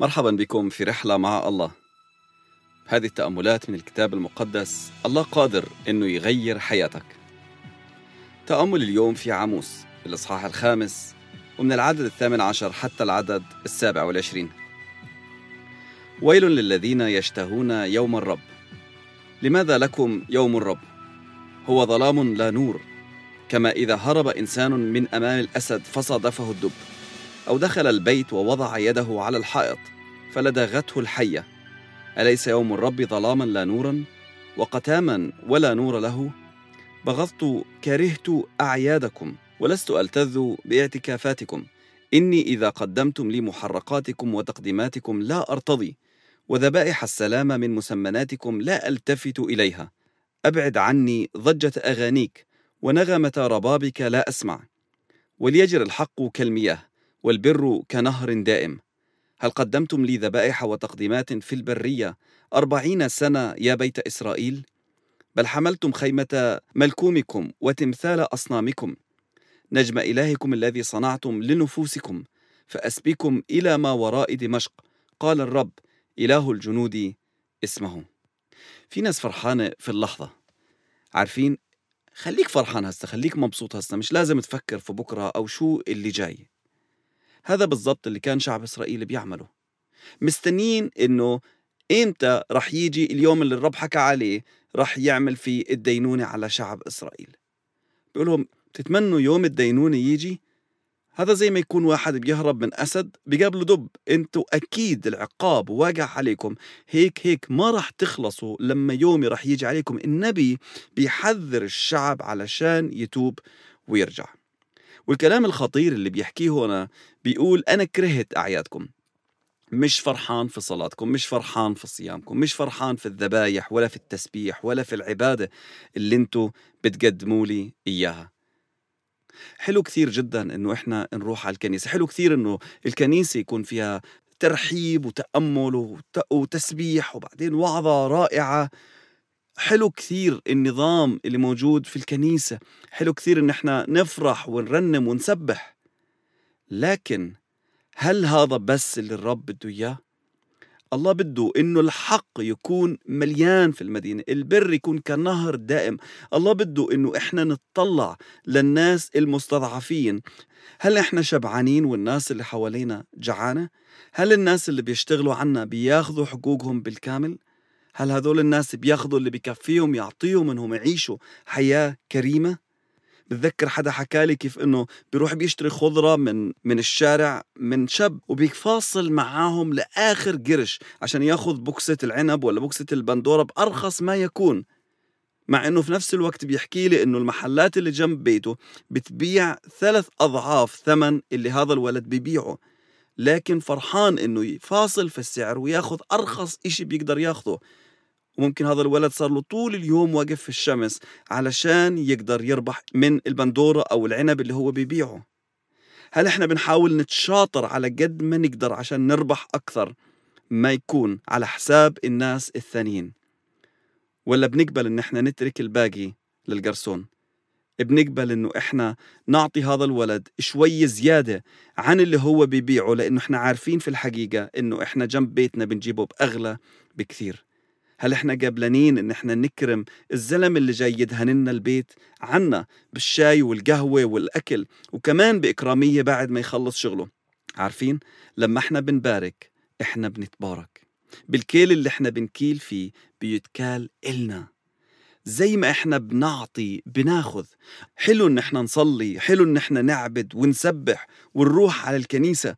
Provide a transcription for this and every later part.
مرحبا بكم في رحلة مع الله. هذه التأملات من الكتاب المقدس. الله قادر أنه يغير حياتك. تأمل اليوم في عاموس الإصحاح الخامس ومن العدد الثامن عشر حتى العدد السابع والعشرين. ويل للذين يشتهون يوم الرب. لماذا لكم يوم الرب؟ هو ظلام لا نور كما إذا هرب إنسان من أمام الأسد فصادفه الدب أو دخل البيت ووضع يده على الحائط. فلدغته الحية. أليس يوم الرب ظلاما لا نورا؟ وقتاما ولا نور له؟ بغضت كرهت أعيادكم ولست ألتذ باعتكافاتكم. إني إذا قدمتم لي محرقاتكم وتقديماتكم لا أرتضي وذبائح السلام من مسمناتكم لا ألتفت إليها. أبعد عني ضجة أغانيك ونغمة ربابك لا أسمع. وليجر الحق كالمياه والبر كنهر دائم. هل قدمتم لي ذبائح وتقديمات في البرية أربعين سنة يا بيت إسرائيل؟ بل حملتم خيمة ملكومكم وتمثال أصنامكم. نجم إلهكم الذي صنعتم لنفوسكم فأسبيكم إلى ما وراء دمشق قال الرب إله الجنود اسمه. في ناس فرحانة في اللحظة. عارفين؟ خليك فرحان هسه خليك مبسوط هسه مش لازم تفكر في بكرة أو شو اللي جاي. هذا بالضبط اللي كان شعب إسرائيل بيعمله. مستنين إنه إمتى رح يجي اليوم اللي الرب حكى عليه رح يعمل فيه الدينونة على شعب إسرائيل. بيقول لهم تتمنوا يوم الدينونة يجي؟ هذا زي ما يكون واحد بيهرب من أسد بيقابله دب. أنتوا أكيد العقاب واقع عليكم. هيك هيك ما رح تخلصوا لما يومي رح يجي عليكم. النبي بيحذر الشعب علشان يتوب ويرجع. والكلام الخطير اللي بيحكيه هنا بيقول أنا كرهت أعيادكم. مش فرحان في صلاتكم مش فرحان في صيامكم مش فرحان في الذبايح ولا في التسبيح ولا في العبادة اللي أنتوا بتقدموا لي إياها. حلو كثير جدا إنه إحنا نروح على الكنيسة. حلو كثير إنه الكنيسة يكون فيها ترحيب وتأمل وتسبيح وبعدين وعظة رائعة. حلو كثير النظام اللي موجود في الكنيسة حلو كثير إن إحنا نفرح ونرنم ونسبح. لكن هل هذا بس اللي الرب بده إياه؟ الله بده إنه الحق يكون مليان في المدينة البر يكون كنهر دائم. الله بده إنه إحنا نتطلع للناس المستضعفين. هل إحنا شبعانين والناس اللي حوالينا جعانة؟ هل الناس اللي بيشتغلوا عنا بياخذوا حقوقهم بالكامل؟ هل هذول الناس بياخذوا اللي بكفيهم يعطيهم إنهم يعيشوا حياة كريمة؟ بتذكر حدا حكى لي كيف إنه بيروح بيشتري خضرة من من الشارع من شاب وبيفاصل معاهم لآخر قرش عشان ياخذ بوكسة العنب ولا بوكسة البندورة بأرخص ما يكون. مع إنه في نفس الوقت بيحكي لي إنه المحلات اللي جنب بيته بتبيع ثلاث أضعاف ثمن اللي هذا الولد بيبيعه. لكن فرحان إنه يفاصل في السعر وياخذ أرخص إشي بيقدر ياخذه. وممكن هذا الولد صار له طول اليوم واقف في الشمس علشان يقدر يربح من البندورة أو العنب اللي هو بيبيعه. هل إحنا بنحاول نتشاطر على قد ما نقدر عشان نربح أكثر؟ ما يكون على حساب الناس الثانيين. ولا بنقبل إن إحنا نترك الباقي للقرصون؟ بنقبل إنه إحنا نعطي هذا الولد شوي زيادة عن اللي هو بيبيعه لأنه إحنا عارفين في الحقيقة إنه إحنا جنب بيتنا بنجيبه بأغلى بكثير. هل إحنا قبلانين إن إحنا نكرم الزلم اللي جاي يدهننا البيت عنا بالشاي والقهوة والأكل وكمان بإكرامية بعد ما يخلص شغله؟ عارفين؟ لما إحنا بنبارك إحنا بنتبارك. بالكيل اللي إحنا بنكيل فيه بيتكال إلنا. زي ما إحنا بنعطي بناخذ. حلو إن إحنا نصلي حلو إن إحنا نعبد ونسبح ونروح على الكنيسة.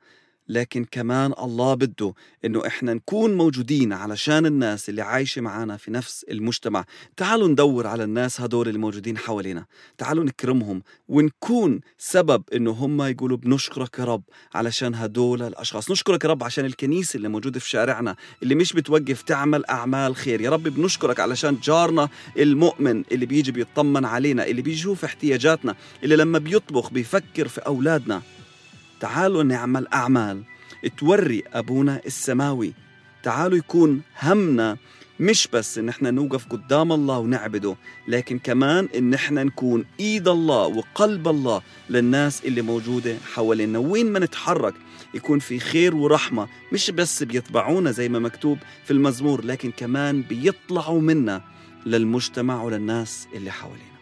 لكن كمان الله بده إنه إحنا نكون موجودين علشان الناس اللي عايشة معنا في نفس المجتمع. تعالوا ندور على الناس هدول اللي موجودين حوالينا. تعالوا نكرمهم ونكون سبب إنه هم يقولوا بنشكرك يا رب علشان هدول الأشخاص. نشكرك يا رب عشان الكنيسة اللي موجودة في شارعنا اللي مش بتوقف تعمل أعمال خير. يا رب بنشكرك علشان جارنا المؤمن اللي بيجي بيطمن علينا اللي بيشوف احتياجاتنا اللي لما بيطبخ بيفكر في أولادنا. تعالوا نعمل أعمال توري أبونا السماوي. تعالوا يكون همنا مش بس إن إحنا نوقف قدام الله ونعبده لكن كمان إن إحنا نكون إيد الله وقلب الله للناس اللي موجودة حوالينا. وين ما نتحرك يكون في خير ورحمة مش بس بيتبعونا زي ما مكتوب في المزمور لكن كمان بيطلعوا منا للمجتمع وللناس اللي حوالينا.